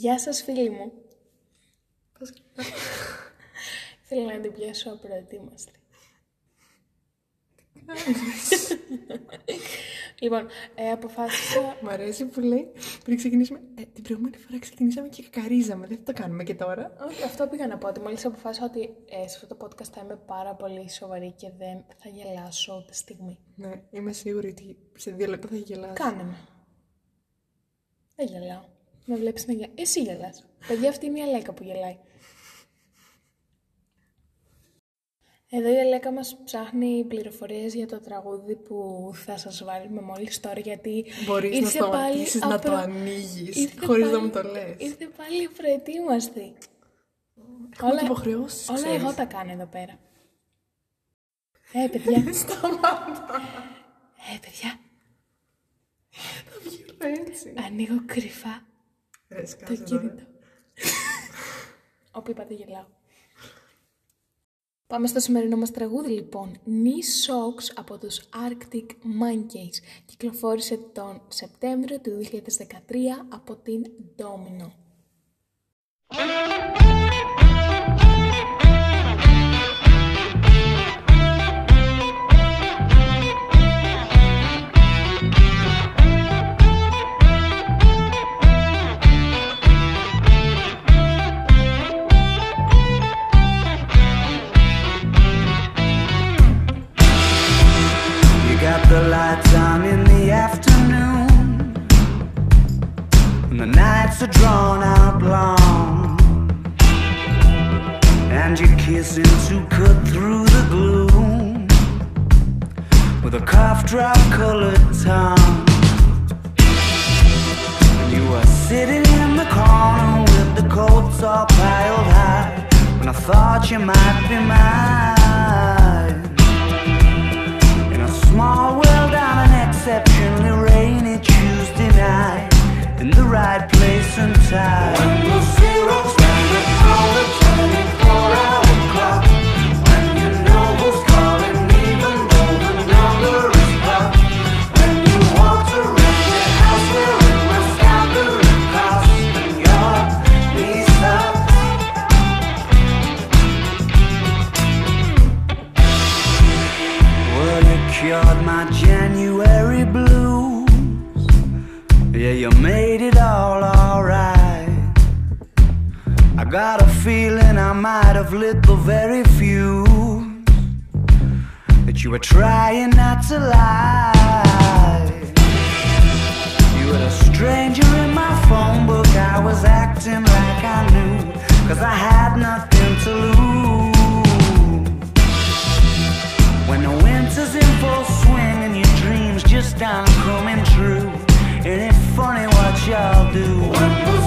Γεια σας φίλοι μου. Θέλω να την πιάσω απροετοίμαστη. λοιπόν, ε, αποφάσισα... Μ' αρέσει που λέει πριν ξεκινήσουμε. Ε, την προηγούμενη φορά ξεκινήσαμε και κακαρίζαμε. Δεν θα το κάνουμε και τώρα. Όχι, αυτό πήγα να πω. Ότι μόλις αποφάσισα ότι ε, σε αυτό το podcast θα είμαι πάρα πολύ σοβαρή και δεν θα γελάσω ούτε στιγμή. Ναι, είμαι σίγουρη ότι σε δύο λεπτά θα γελάσεις. Κάνε με. Δεν γελάω. Με βλέπεις να γελάω. Εσύ γελάς. Παιδιά, αυτή είναι η Αλέκα που γελάει. Εδώ η Αλέκα μας ψάχνει πληροφορίες για το τραγούδι που θα σας βάλουμε μόλις τώρα γιατί Μπορείς να ήρθε πάλι σταματήσεις να το απρο- ανοίγεις ήρθε χωρίς να πάλι- μου το λες. Ήρθε πάλι προετοίμαστη. Έχουμε και υποχρεώσεις, όλα ξέρεις. εγώ τα κάνω εδώ πέρα. Ε, παιδιά. Σταμάτα. ε, παιδιά. Θα βγει έτσι. Ανοίγω κρυφά Ρε, το σκάσε τώρα. κινητό. Όπου είπατε γελάω. Πάμε στο σημερινό μας τραγούδι λοιπόν. Knee Socks από τους Arctic Monkeys. Κυκλοφόρησε τον Σεπτέμβριο του 2013 από την Domino. Exceptionally rainy Tuesday night In the right place and time might have lit the very fuse that you were trying not to lie. You were a stranger in my phone book. I was acting like I knew, cause I had nothing to lose. When the winter's in full swing and your dreams just aren't coming true. It ain't funny what y'all do?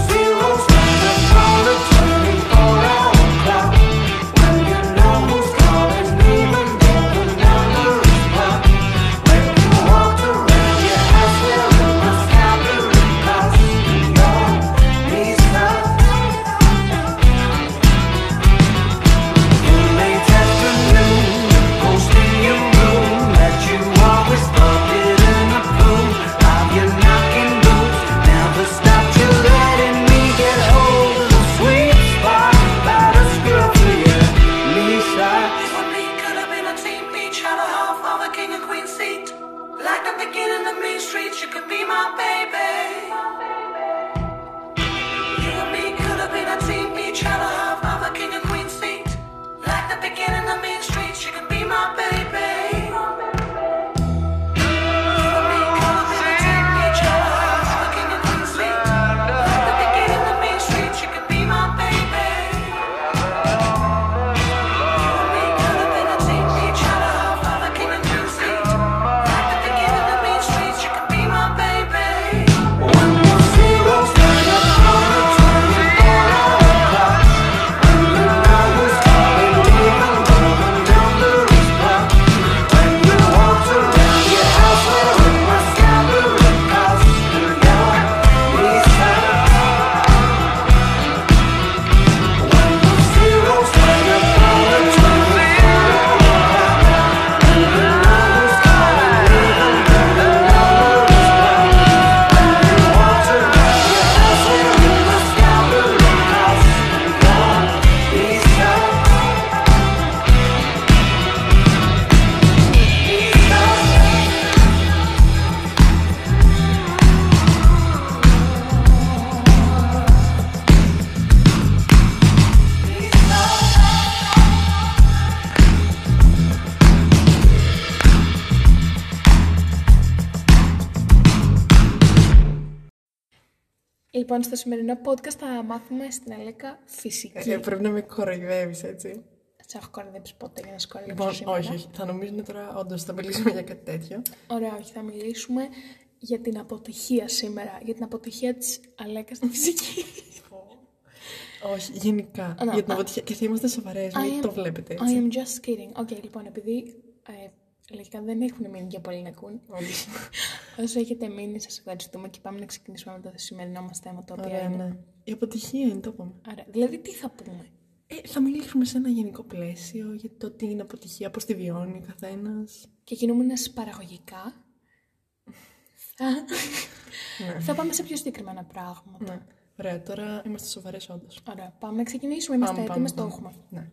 Λοιπόν, στο σημερινό podcast θα μάθουμε στην Αλέκα φυσική. Ε, πρέπει να με κοροϊδεύεις, έτσι. Σε έχω κοροϊδέψει ποτέ για να σε κοροϊδέψω Λοιπόν, σήμερα. όχι, όχι. Θα νομίζουν τώρα, όντως, θα μιλήσουμε για κάτι τέτοιο. Ωραία, όχι. Θα μιλήσουμε για την αποτυχία σήμερα. Για την αποτυχία της Αλέκας στη φυσική. όχι, γενικά. Α, να, για την α. αποτυχία. Και θα είμαστε σοβαρές, I μην am- το βλέπετε I έτσι. am just kidding. OK, λοιπόν, επειδή ε, λογικά δεν έχουν μείνει και πολλοί να ακούν. Όντως. Όσο έχετε μείνει, σας ευχαριστούμε και πάμε να ξεκινήσουμε με το σημερινό μας θέμα, το οποίο Ωραία, είναι. ναι. Η αποτυχία είναι, το είπαμε. Άρα, δηλαδή, τι θα πούμε; Ε, θα μιλήσουμε σε ένα γενικό πλαίσιο για το τι είναι αποτυχία, πώς τη βιώνει ο καθένας. Και κινούμενε παραγωγικά. θα... Ναι. θα πάμε σε πιο συγκεκριμένα πράγματα. Ναι. Ωραία, τώρα είμαστε σοβαρές, όντως. Ωραία, πάμε να ξεκινήσουμε. Είμαστε έτοιμοι, το έχουμε. Ναι.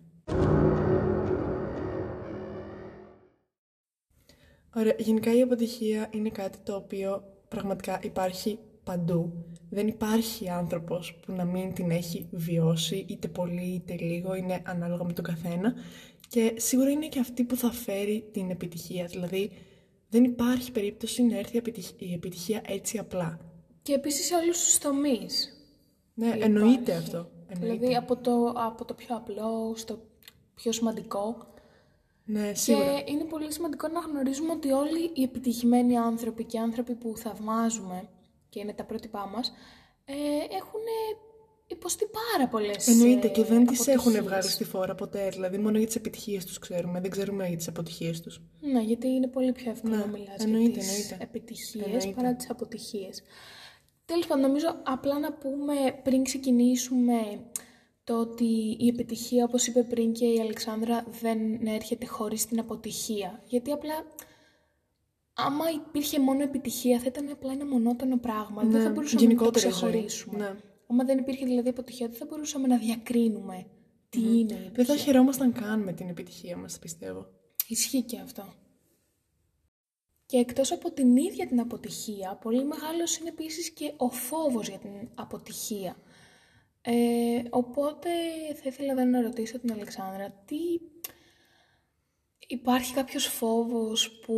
Ωραία, γενικά η αποτυχία είναι κάτι το οποίο πραγματικά υπάρχει παντού. Δεν υπάρχει άνθρωπος που να μην την έχει βιώσει, είτε πολύ είτε λίγο, είναι ανάλογα με τον καθένα. Και σίγουρα είναι και αυτή που θα φέρει την επιτυχία. Δηλαδή, δεν υπάρχει περίπτωση να έρθει η επιτυχ- η επιτυχία έτσι απλά. Και επίσης σε όλου τους τομείς. Ναι, εννοείται αυτό. Εννοείται. Δηλαδή, από το, από το πιο απλό στο πιο σημαντικό. Ναι, σίγουρα. Και είναι πολύ σημαντικό να γνωρίζουμε ότι όλοι οι επιτυχημένοι άνθρωποι και άνθρωποι που θαυμάζουμε και είναι τα πρότυπά μας ε, έχουν υποστεί πάρα πολλές Εννοείται ε, και δεν τις έχουν αποτυχίες. βγάλει στη φόρα ποτέ. Δηλαδή, μόνο για τις επιτυχίες τους ξέρουμε. Δεν ξέρουμε για τις αποτυχίες τους. Ναι, γιατί είναι πολύ πιο εύκολο Ναι, να μιλάς εννοείται, για τις εννοείται. επιτυχίες Εννοείται. παρά τις αποτυχίες. Τέλος πάντων, νομίζω απλά να πούμε πριν ξεκινήσουμε το ότι η επιτυχία, όπως είπε πριν και η Αλεξάνδρα, δεν έρχεται χωρίς την αποτυχία. Γιατί απλά, άμα υπήρχε μόνο επιτυχία, θα ήταν απλά ένα μονότονο πράγμα. δεν θα μπορούσαμε να το Ναι, γενικότερα η ζωή. ξεχωρίσουμε. Ναι. Άμα δεν υπήρχε δηλαδή αποτυχία, δεν θα μπορούσαμε να διακρίνουμε τι είναι η επιτυχία. Δεν θα χαιρόμασταν καν με την επιτυχία μας, πιστεύω. Ισχύει και αυτό. Και εκτός από την ίδια την αποτυχία, πολύ μεγάλος είναι επίσης και ο φόβος για την αποτυχία. Ε, οπότε θα ήθελα εδώ να ρωτήσω την Αλεξάνδρα, τι υπάρχει κάποιος φόβος που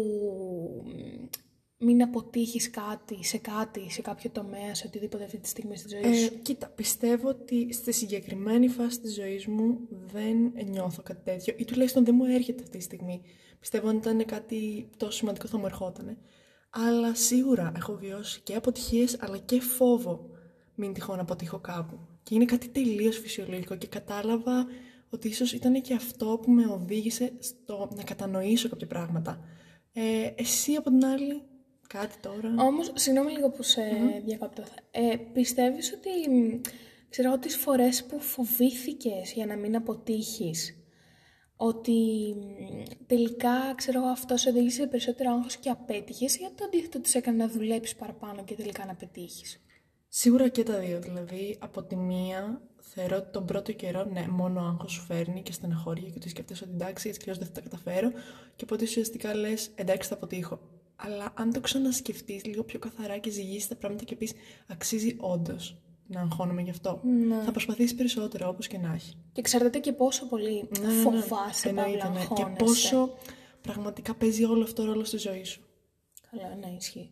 μ, μην αποτύχεις κάτι, σε κάτι, σε κάποιο τομέα, σε οτιδήποτε αυτή τη στιγμή στη ζωή Ε, σου; κοίτα, πιστεύω ότι στη συγκεκριμένη φάση της ζωής μου δεν νιώθω κάτι τέτοιο ή τουλάχιστον δεν μου έρχεται αυτή τη στιγμή. Πιστεύω αν ήταν κάτι τόσο σημαντικό θα μου ερχότανε. Αλλά σίγουρα έχω βιώσει και αποτυχίες αλλά και φόβο μην τυχόν αποτύχω κάπου. Και είναι κάτι τελείως φυσιολογικό και κατάλαβα ότι ίσως ήταν και αυτό που με οδήγησε στο να κατανοήσω κάποια πράγματα. Ε, εσύ από την άλλη, κάτι τώρα. Όμως, συγγνώμη λίγο που σε διακόπτω. Ε, πιστεύεις ότι, μ, ξέρω εγώ, τις φορές που φοβήθηκες για να μην αποτύχεις, ότι μ, τελικά, ξέρω εγώ, αυτό σε οδήγησε σε περισσότερο άγχος και απέτυχες ή το αντίθετο της έκανε να δουλέψεις παραπάνω και τελικά να πετύχεις; Σίγουρα και τα δύο. Δηλαδή, από τη μία, θεωρώ ότι τον πρώτο καιρό, ναι, μόνο άγχος σου φέρνει και στεναχώρια και ότι σκέφτεσαι ότι εντάξει, έτσι κι αλλιώς δεν θα τα καταφέρω. Και οπότε ουσιαστικά λες, εντάξει, θα αποτύχω. Αλλά αν το ξανασκεφτείς λίγο πιο καθαρά και ζυγίσει τα πράγματα και πεις, αξίζει όντως να αγχώνομαι γι' αυτό. Θα προσπαθήσεις περισσότερο, όπως και να έχει. Και εξαρτάται και πόσο πολύ Ναι, ναι, ναι. φοβάσαι, Εννοείται, παύλα, ναι. Και αγχώνεσαι. πόσο πραγματικά παίζει όλο αυτό ρόλο στη ζωή σου. Καλά, ναι, ισχύει.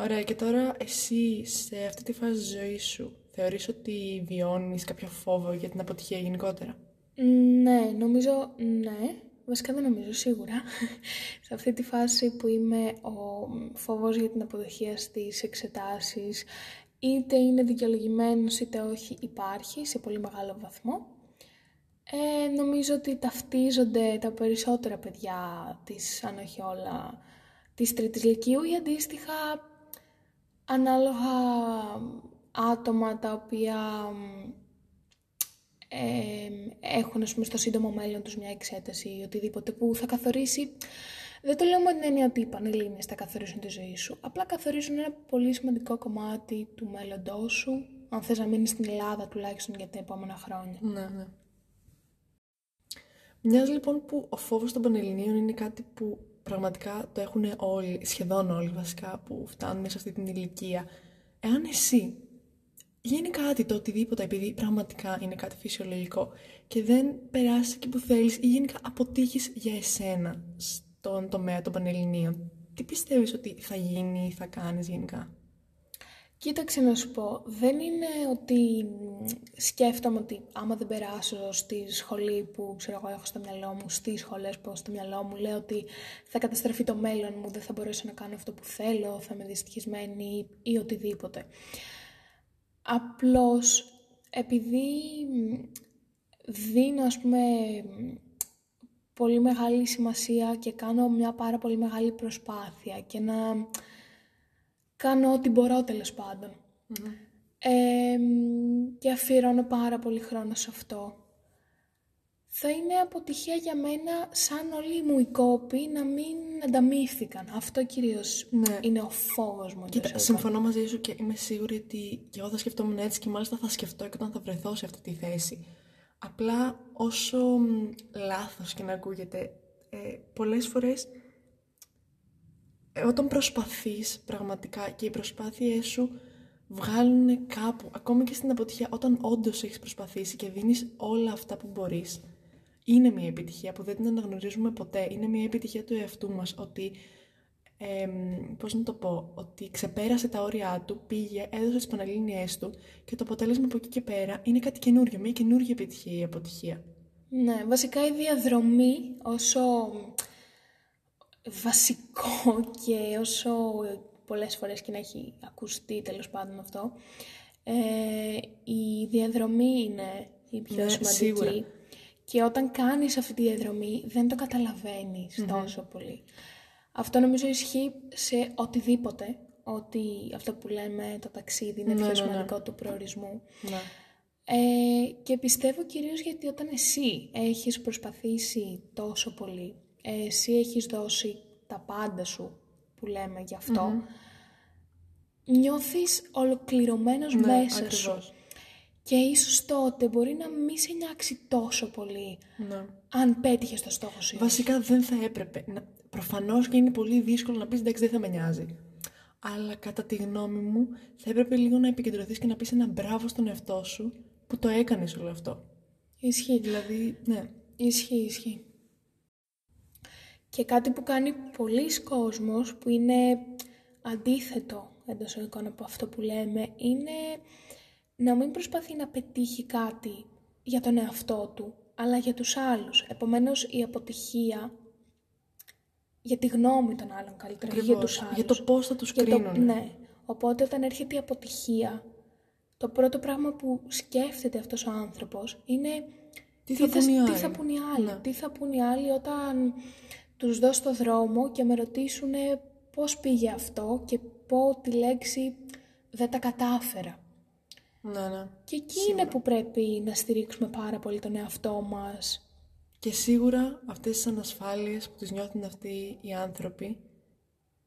Ωραία, και τώρα εσύ σε αυτή τη φάση της ζωής σου θεωρείς ότι βιώνεις κάποιο φόβο για την αποτυχία γενικότερα; Ναι, νομίζω ναι. Βασικά δεν νομίζω, σίγουρα. Σε αυτή τη φάση που είμαι ο φόβος για την αποτυχία στις εξετάσεις, είτε είναι δικαιολογημένος είτε όχι, υπάρχει σε πολύ μεγάλο βαθμό. Ε, νομίζω ότι ταυτίζονται τα περισσότερα παιδιά της, αν όχι όλα, της τρίτης λυκείου ή αντίστοιχα ανάλογα άτομα τα οποία μ, ε, έχουν ας πούμε, στο σύντομο μέλλον τους μια εξέταση ή οτιδήποτε που θα καθορίσει δεν το λέω με την έννοια ότι οι πανελλήνιες θα καθορίσουν τη ζωή σου. Απλά καθορίζουν ένα πολύ σημαντικό κομμάτι του μέλλοντός σου, αν θες να μείνεις στην Ελλάδα τουλάχιστον για τα επόμενα χρόνια. Ναι, ναι. Μοιάζει λοιπόν που ο φόβος των Πανελληνίων είναι κάτι που πραγματικά το έχουν όλοι, σχεδόν όλοι βασικά, που φτάνουν σε αυτή την ηλικία. Εάν εσύ γίνει κάτι το οτιδήποτε επειδή πραγματικά είναι κάτι φυσιολογικό και δεν περάσεις εκεί που θέλεις ή γενικά αποτύχεις για εσένα στον τομέα των Πανελληνίων, τι πιστεύεις ότι θα γίνει ή θα κάνεις γενικά; Κοίταξε να σου πω, δεν είναι ότι μ, σκέφτομαι ότι άμα δεν περάσω στη σχολή που ξέρω εγώ έχω στο μυαλό μου, στις σχολές που έχω στο μυαλό μου, λέω ότι θα καταστραφεί το μέλλον μου, δεν θα μπορέσω να κάνω αυτό που θέλω, θα είμαι δυστυχισμένη ή οτιδήποτε. Απλώς επειδή μ, δίνω ας πούμε μ, πολύ μεγάλη σημασία και κάνω μια πάρα πολύ μεγάλη προσπάθεια και να κάνω ό,τι μπορώ τέλος πάντων. Ε, μ, και αφιερώνω πάρα πολύ χρόνο σε αυτό. Θα είναι αποτυχία για μένα σαν όλοι μου οι κόποι να μην ανταμείφθηκαν. Αυτό κυρίως Ναι. είναι ο φόβος μου. εντός Κοίτα, εισαγωγικών. συμφωνώ μαζί σου και είμαι σίγουρη ότι και εγώ θα σκεφτόμουν έτσι και μάλιστα θα σκεφτώ και όταν θα βρεθώ σε αυτή τη θέση. Απλά όσο μ, λάθος και να ακούγεται, ε, πολλές φορές ε, όταν προσπαθείς πραγματικά και οι προσπάθειές σου βγάλουν κάπου, ακόμη και στην αποτυχία, όταν όντως έχεις προσπαθήσει και δίνεις όλα αυτά που μπορείς, είναι μια επιτυχία που δεν την αναγνωρίζουμε ποτέ. Είναι μια επιτυχία του εαυτού μας ότι, εμ, πώς να το πω, ότι ξεπέρασε τα όρια του, πήγε, έδωσε τις πανελλήνιές του και το αποτέλεσμα από εκεί και πέρα είναι κάτι καινούριο, μια καινούργια επιτυχία ή αποτυχία. Ναι, βασικά η διαδρομή όσο βασικό και όσο πολλές φορές και να έχει ακουστεί τέλος πάντων αυτό, ε, η διαδρομή είναι η πιο Ναι, σημαντική. σίγουρα. Και όταν κάνεις αυτή τη διαδρομή δεν το καταλαβαινεις τόσο πολύ. Αυτό νομίζω ισχύει σε οτιδήποτε, ότι αυτό που λέμε το ταξίδι είναι Ναι, πιο ναι, ναι. σημαντικό του προορισμού. Ναι. Ε, και πιστεύω κυρίως γιατί όταν εσύ έχεις προσπαθήσει τόσο πολύ, ε, εσύ έχεις δώσει τα πάντα σου που λέμε γι' αυτό, νιώθεις ολοκληρωμένος Ναι, μέσα σου. ακριβώς. Και ίσως τότε μπορεί να μην σε νιάξει τόσο πολύ Ναι. αν πέτυχες το στόχο σου. ή όχι. Βασικά δεν θα έπρεπε. Να... Προφανώς και είναι πολύ δύσκολο να πεις εντάξει δεν θα με νοιάζει. Αλλά κατά τη γνώμη μου θα έπρεπε λίγο να επικεντρωθείς και να πεις ένα μπράβο στον εαυτό σου που το έκανες όλο αυτό. Ισχύει. Δηλαδή, ναι. Ισχύει, ισχύει. Και κάτι που κάνει πολλοί κόσμος που είναι αντίθετο εντός εικόνα από αυτό που λέμε είναι να μην προσπαθεί να πετύχει κάτι για τον εαυτό του, αλλά για τους άλλους. Επομένως η αποτυχία για τη γνώμη των άλλων καλύτερα, όχι για Ακριβώς. τους άλλους. Για το πώς θα τους Για το- κρίνουνε. ναι. Οπότε όταν έρχεται η αποτυχία, το πρώτο πράγμα που σκέφτεται αυτός ο άνθρωπος είναι Τι θα πουν οι τι άλλοι. θα πουν οι άλλοι. Ναι. Τι θα πουν οι άλλοι όταν τους δω στο δρόμο και με ρωτήσουν πώς πήγε αυτό και πω τη λέξη δεν τα κατάφερα. Ναι, ναι. Και εκεί είναι που πρέπει να στηρίξουμε πάρα πολύ τον εαυτό μας. Και σίγουρα αυτές τις ανασφάλειες που τις νιώθουν αυτοί οι άνθρωποι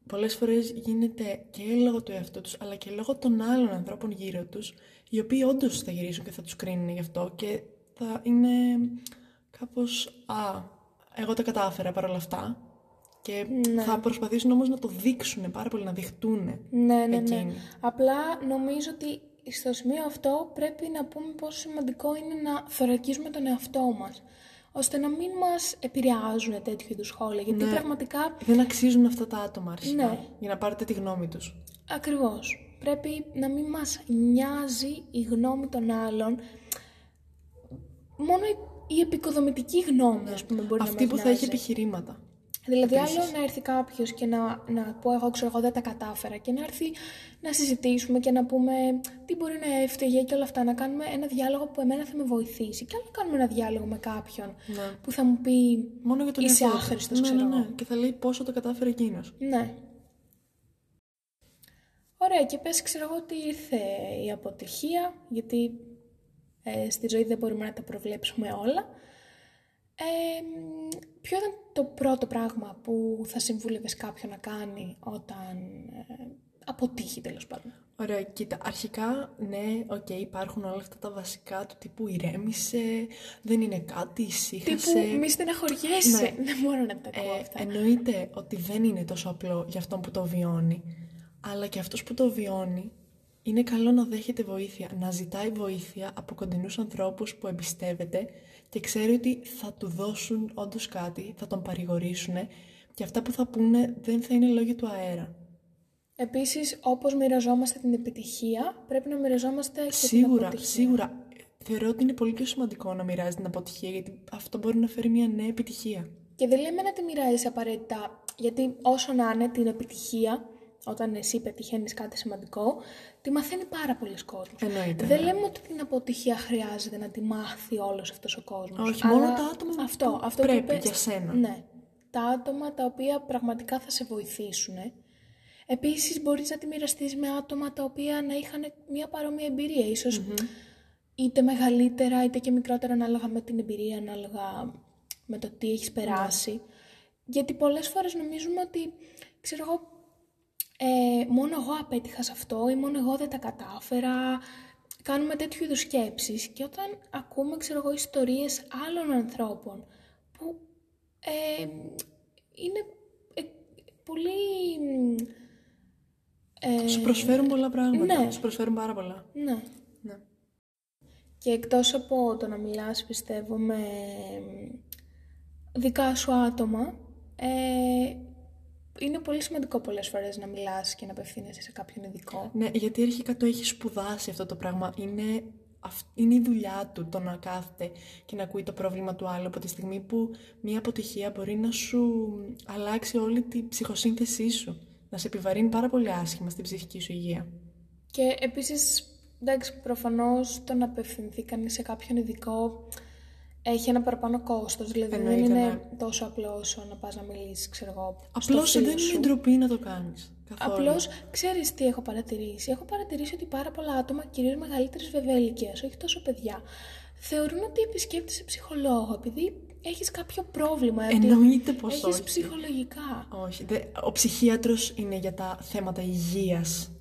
πολλές φορές γίνεται και λόγω του εαυτού τους αλλά και λόγω των άλλων ανθρώπων γύρω τους οι οποίοι όντως θα γυρίσουν και θα τους κρίνουν γι' αυτό και θα είναι κάπως «Α, εγώ τα κατάφερα παρόλα αυτά» και θα προσπαθήσουν όμως να το δείξουν πάρα πολύ, να δειχτούν Ναι, ναι, ναι. εκείνοι. Απλά νομίζω ότι στο σημείο αυτό πρέπει να πούμε πόσο σημαντικό είναι να θωρακίζουμε τον εαυτό μας. Ώστε να μην μας επηρεάζουν τέτοιου είδους σχόλια. Γιατί Ναι. πραγματικά Δεν αξίζουν αυτά τα άτομα αρχικά Ναι. για να πάρετε τη γνώμη τους. Ακριβώς. Πρέπει να μην μας νοιάζει η γνώμη των άλλων. Μόνο η, η επικοδομητική γνώμη, ας πούμε, μπορεί Ναι. Αυτή να που μας θα έχει νοιάζει. επιχειρήματα. Δηλαδή, άλλο να έρθει κάποιος και να, να πω εγώ, ξέρω εγώ, δεν τα κατάφερα και να έρθει να συζητήσουμε και να πούμε τι μπορεί να έφταιγε και όλα αυτά. Να κάνουμε ένα διάλογο που εμένα θα με βοηθήσει. Και άλλο να κάνουμε ένα διάλογο με κάποιον Ναι. που θα μου πει Μόνο για τον είσαι εαυτό του. άχρηστος, ναι, ξέρω ναι, εγώ. ναι. Και θα λέει πόσο το κατάφερε εκείνος. Ναι. Ωραία, και πες, ξέρω εγώ, ότι ήρθε η αποτυχία, γιατί ε, στη ζωή δεν μπορούμε να τα προβλέψουμε όλα. Ε, μ, ποιο ήταν το πρώτο πράγμα που θα συμβούλευες κάποιον να κάνει όταν ε, αποτύχει, τέλος πάντων; Ωραία, κοίτα, αρχικά, ναι, οκ, υπάρχουν όλα αυτά τα βασικά του τύπου ηρέμησε, δεν είναι κάτι, ησύχασε. Τύπου, μη στεναχωριέσαι. Ναι. Δεν μπορώ να τα ακούω Ε, αυτά. εννοείται ότι δεν είναι τόσο απλό για αυτόν που το βιώνει, αλλά και αυτός που το βιώνει είναι καλό να δέχεται βοήθεια, να ζητάει βοήθεια από κοντινούς ανθρώπους που εμπιστεύεται και ξέρει ότι θα του δώσουν όντως κάτι, θα τον παρηγορήσουν και αυτά που θα πούνε δεν θα είναι λόγια του αέρα. Επίσης, όπως μοιραζόμαστε την επιτυχία, πρέπει να μοιραζόμαστε και την Σίγουρα, αποτυχία. σίγουρα. Θεωρώ ότι είναι πολύ πιο σημαντικό να μοιράζει την αποτυχία, γιατί αυτό μπορεί να φέρει μια νέα επιτυχία. Και δεν λέμε να τη μοιράζεις απαραίτητα, γιατί όσο να είναι την επιτυχία, όταν εσύ πετυχαίνεις κάτι σημαντικό, τη μαθαίνει πάρα πολλοί κόσμος. Εννοείται, Δεν ναι. λέμε ότι την αποτυχία χρειάζεται να τη μάθει όλος αυτός ο κόσμος. Όχι, μόνο τα άτομα αυτό, που αυτό που πρέπει είπες- για σένα. Ναι. Τα άτομα τα οποία πραγματικά θα σε βοηθήσουν. Επίσης μπορείς να τη μοιραστείς με άτομα τα οποία να είχαν μια παρόμοια εμπειρία. Ίσως είτε μεγαλύτερα είτε και μικρότερα ανάλογα με την εμπειρία, ανάλογα με το τι έχεις περάσει. Γιατί πολλές φορές νομίζουμε ότι, ξέρω εγώ, ε, μόνο εγώ απέτυχα σε αυτό ή μόνο εγώ δεν τα κατάφερα. Κάνουμε τέτοιου είδους σκέψεις και όταν ακούμε, ξέρω εγώ, ιστορίες άλλων ανθρώπων που ε, είναι ε, πολύ... Ε, Σου προσφέρουν πολλά πράγματα. ναι. Σου προσφέρουν πάρα πολλά. ναι. Ναι. Και εκτός από το να μιλάς, πιστεύω, με δικά σου άτομα, ε, είναι πολύ σημαντικό πολλές φορές να μιλάς και να απευθύνεσαι σε κάποιον ειδικό. Ναι, γιατί αρχικά το έχεις σπουδάσει αυτό το πράγμα. Είναι, αυ- είναι η δουλειά του το να κάθεται και να ακούει το πρόβλημα του άλλου από τη στιγμή που μια αποτυχία μπορεί να σου αλλάξει όλη τη ψυχοσύνθεσή σου. Να σε επιβαρύνει πάρα πολύ άσχημα στην ψυχική σου υγεία. Και επίσης, εντάξει, προφανώς το να απευθυνθεί κανείς σε κάποιον ειδικό έχει ένα παραπάνω κόστος. Δηλαδή δεν Εννοείται, είναι ναι. τόσο απλό όσο να πας να μιλήσεις, ξέρω εγώ, στο Απλώς φίλο δεν σου. είναι ντροπή να το κάνεις. Καθόλου. Απλώς ξέρεις τι έχω παρατηρήσει. Έχω παρατηρήσει ότι πάρα πολλά άτομα, κυρίως μεγαλύτερης βέβαια ηλικίας, όχι τόσο παιδιά, θεωρούν ότι επισκέπτεσαι ψυχολόγο επειδή έχεις κάποιο πρόβλημα. ότι Εννοείται πως έχεις όχι. ψυχολογικά. Όχι. δε- ο ψυχίατρος είναι για τα θέματα υγείας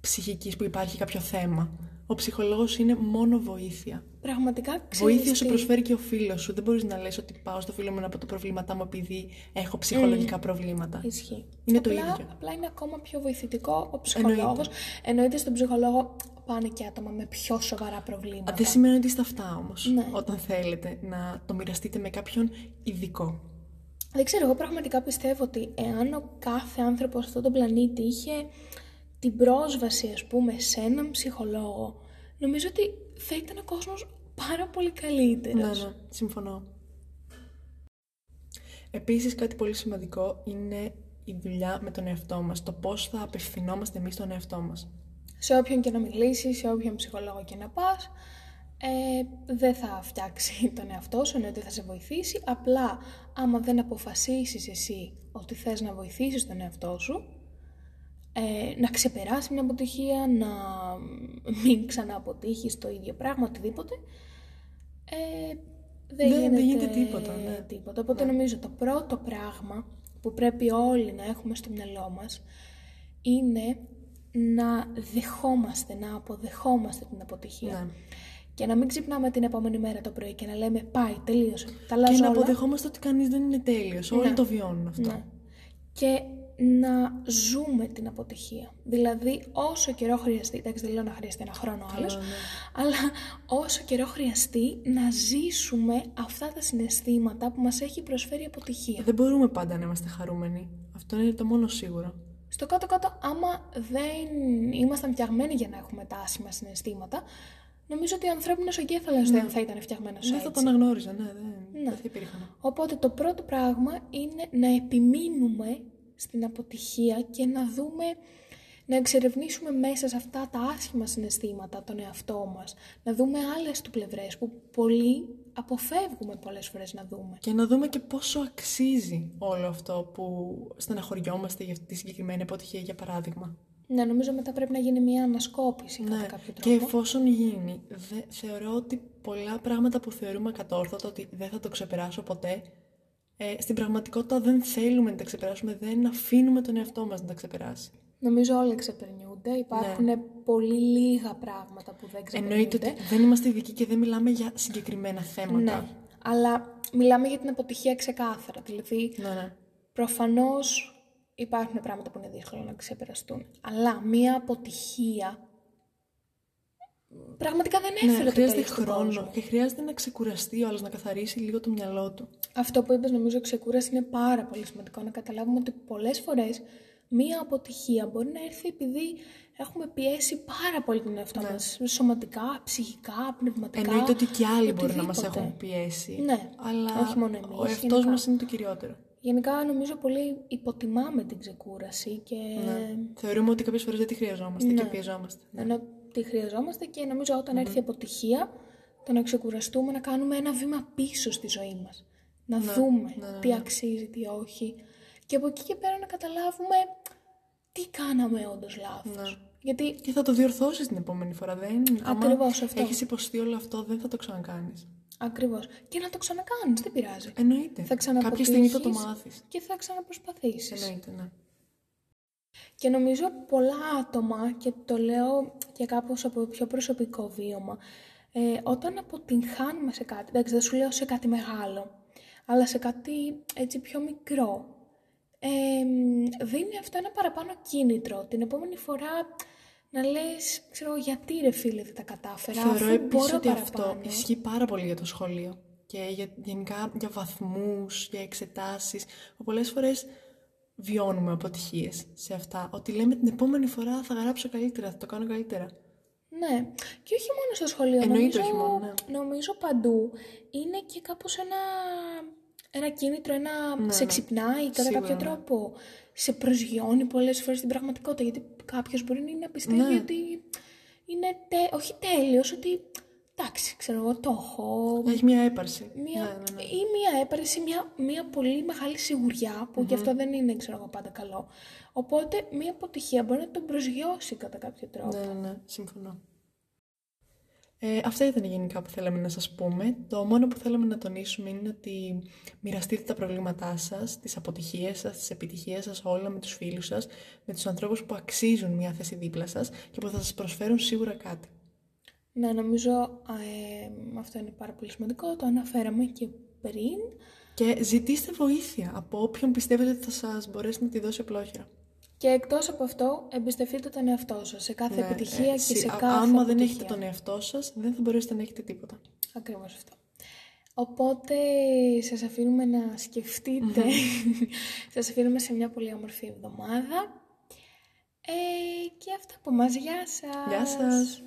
ψυχικής που υπάρχει κάποιο θέμα. Ο ψυχολόγος είναι μόνο βοήθεια. Πραγματικά ξέρεις Βοήθεια σου τι; προσφέρει και ο φίλος σου. Δεν μπορείς να λες ότι πάω στο φίλο μου να πω τα προβλήματά μου επειδή έχω ψυχολογικά προβλήματα. Ισχύει. Είναι το απλά, ίδιο. Απλά είναι ακόμα πιο βοηθητικό ο ψυχολόγος. Εννοείται. στον ψυχολόγο πάνε και άτομα με πιο σοβαρά προβλήματα. Α, Δεν σημαίνει ότι είστε αυτά όμως. Ναι. Όταν θέλετε να το μοιραστείτε με κάποιον ειδικό. Δεν ξέρω, εγώ πραγματικά πιστεύω ότι εάν ο κάθε άνθρωπος σε αυτόν τον πλανήτη είχε την πρόσβαση, ας πούμε, σε έναν ψυχολόγο, νομίζω ότι θα ήταν ο κόσμος πάρα πολύ καλύτερος. Ναι, ναι, συμφωνώ. Επίσης κάτι πολύ σημαντικό είναι η δουλειά με τον εαυτό μας. Το πώς θα απευθυνόμαστε εμείς στον εαυτό μας. Σε όποιον και να μιλήσεις, σε όποιον ψυχολόγο και να πας, ε, δεν θα φτιάξει τον εαυτό σου, εννοείται θα σε βοηθήσει. Απλά, άμα δεν αποφασίσεις εσύ ότι θες να βοηθήσεις τον εαυτό σου, ε, να ξεπεράσει μια αποτυχία, να μην ξανααποτύχεις το ίδιο πράγμα, οτιδήποτε, ε, δεν, Δεν- δεν γίνεται, γίνεται τίποτα, ναι. τίποτα. Οπότε νομίζω το πρώτο πράγμα που πρέπει όλοι να έχουμε στο μυαλό μας είναι να δεχόμαστε, να αποδεχόμαστε την αποτυχία. Ναι. Και να μην ξυπνάμε την επόμενη μέρα το πρωί και να λέμε πάει, τελείωσε, τα Και αλλάζω να όλα. αποδεχόμαστε ότι κανείς δεν είναι τέλειος. Όλοι Ναι. το βιώνουν αυτό. Ναι. Και να ζούμε την αποτυχία. Δηλαδή, όσο καιρό χρειαστεί, εντάξει δεν λέω να χρειαστεί ένα χρόνο άλλος, ναι. αλλά όσο καιρό χρειαστεί να ζήσουμε αυτά τα συναισθήματα που μας έχει προσφέρει η αποτυχία. Δεν μπορούμε πάντα να είμαστε χαρούμενοι. Αυτό είναι το μόνο σίγουρο. Στο κάτω-κάτω, άμα δεν ήμασταν φτιαγμένοι για να έχουμε τα άσχημα συναισθήματα, νομίζω ότι ο ανθρώπινος εγκέφαλος δεν θα ήταν φτιαγμένος Δεν έτσι. θα το αναγνώριζα, ναι, δεν, Ναι. δεν θα υπήρχαν. Οπότε το πρώτο πράγμα είναι να επιμείνουμε στην αποτυχία και να δούμε, να εξερευνήσουμε μέσα σε αυτά τα άσχημα συναισθήματα τον εαυτό μας. Να δούμε άλλες του πλευρές που πολλοί αποφεύγουμε πολλές φορές να δούμε. Και να δούμε και πόσο αξίζει όλο αυτό που στεναχωριόμαστε για αυτή τη συγκεκριμένη αποτυχία, για παράδειγμα. Ναι, νομίζω μετά πρέπει να γίνει μια ανασκόπηση κατά Ναι, κάποιο και τρόπο. εφόσον γίνει, δε, θεωρώ ότι πολλά πράγματα που θεωρούμε κατόρθωτα ότι δεν θα το ξεπεράσω ποτέ, ε, στην πραγματικότητα δεν θέλουμε να τα ξεπεράσουμε, δεν αφήνουμε τον εαυτό μας να τα ξεπεράσει. Νομίζω όλα ξεπερνιούνται. Υπάρχουν πολύ λίγα πράγματα που δεν ξεπερνιούνται. Ναι. Εννοείται ότι δεν είμαστε ειδικοί και δεν μιλάμε για συγκεκριμένα θέματα. Ναι, αλλά μιλάμε για την αποτυχία ξεκάθαρα. Δηλαδή, Ναι, ναι. προφανώς υπάρχουν πράγματα που είναι δύσκολο να ξεπεραστούν. Αλλά μία αποτυχία πραγματικά δεν έφερε Ναι, το χρειάζεται τέλος στον χρόνο κόσμο. και χρειάζεται να ξεκουραστεί ο άλλος, να καθαρίσει λίγο το μυαλό του. Αυτό που είπες νομίζω ξεκούραση είναι πάρα πολύ σημαντικό να καταλάβουμε ότι πολλές φορές μία αποτυχία μπορεί να έρθει επειδή έχουμε πιέσει πάρα πολύ τον εαυτό μας, σωματικά, ψυχικά, πνευματικά. Ναι. Εννοείται ότι και άλλοι μπορεί να μας οτιδήποτε. έχουν πιέσει. Ναι, Αλλά όχι μόνο εμείς, ο εαυτός γενικά. μας είναι το κυριότερο. Γενικά νομίζω πολύ υποτιμάμε την ξεκούραση και Ναι. Θεωρούμε ότι κάποιες φορές δεν τη χρειαζόμαστε και Ναι. πιεζόμαστε. Ναι. ενώ τη χρειαζόμαστε και νομίζω όταν έρθει η αποτυχία το να ξεκουραστούμε να κάνουμε ένα βήμα πίσω στη ζωή μας. Να δούμε ναι, ναι, τι ναι. αξίζει, τι όχι. Και από εκεί και πέρα να καταλάβουμε τι κάναμε όντως λάθος. Ναι. Γιατί Και θα το διορθώσεις την επόμενη φορά. Δεν... Ακριβώς αυτό. Έχεις υποστεί όλο αυτό, δεν θα το ξανακάνεις. ακριβώς. Και να το ξανακάνεις, δεν πειράζει. Εννοείται. Θα Κάποια στιγμή θα το ξαναποτύχεις μάθεις. Και θα ξαναπροσπαθήσεις. Εννοείται, ναι. Και νομίζω πολλά άτομα, και το λέω και κάπως από πιο προσωπικό βίωμα, ε, όταν αποτυγχάνουμε σε κάτι, εντάξει δεν σου λέω σε κάτι μεγάλο, αλλά σε κάτι έτσι πιο μικρό, ε, δίνει αυτό ένα παραπάνω κίνητρο. Την επόμενη φορά να λες, ξέρω, γιατί ρε φίλε δεν τα κατάφερα, Θεωρώ αφού επίσης μπορώ ότι παραπάνω. αυτό ισχύει πάρα πολύ για το σχολείο και για, γενικά για βαθμούς, για εξετάσεις. Που πολλές φορές βιώνουμε αποτυχίες σε αυτά. Ότι λέμε την επόμενη φορά θα γράψω καλύτερα, θα το κάνω καλύτερα. Ναι, και όχι μόνο στο σχολείο. Εννοείται νομίζω, όχι μόνο, ναι. νομίζω παντού είναι και κάπως ένα, ένα κίνητρο, ένα Ναι, σε ναι. ξυπνάει κατά Σίγουρα, κάποιο ναι. τρόπο. Σε προσγειώνει πολλές φορές την πραγματικότητα. Γιατί κάποιος μπορεί να πιστεύει Ναι. ότι είναι τε, όχι τέλειος, ότι εντάξει, ξέρω εγώ, το έχω. Έχει μια έπαρση. Μια, Ναι, ναι, ναι. Ή μια έπαρση, μια, μια πολύ μεγάλη σιγουριά, που και αυτό δεν είναι, ξέρω εγώ, πάντα καλό. Οπότε, μια αποτυχία μπορεί να τον προσγειώσει κατά κάποιο τρόπο. Ναι, ναι, ναι, συμφωνώ. Ε, αυτά ήταν γενικά που θέλαμε να σας πούμε. Το μόνο που θέλαμε να τονίσουμε είναι ότι μοιραστείτε τα προβλήματά σας, τις αποτυχίες σας, τις επιτυχίες σας όλα με τους φίλους σας, με τους ανθρώπους που αξίζουν μια θέση δίπλα σας και που θα σας προσφέρουν σίγουρα κάτι. Ναι, νομίζω ε, αυτό είναι πάρα πολύ σημαντικό. Το αναφέραμε και πριν. Και ζητήστε βοήθεια από όποιον πιστεύετε ότι θα σας μπορέσει να τη δώσει απλόχερα. Και εκτός από αυτό, εμπιστευτείτε τον εαυτό σας σε κάθε Ναι, επιτυχία ε, και σι- σε α- κάθε Άμα δεν αποτυχία. έχετε τον εαυτό σας, δεν θα μπορέσετε να έχετε τίποτα. Ακριβώς αυτό. Οπότε σας αφήνουμε να σκεφτείτε. σας αφήνουμε σε μια πολύ όμορφη εβδομάδα. Ε, και αυτά από μας. Γεια σας. Γεια σας!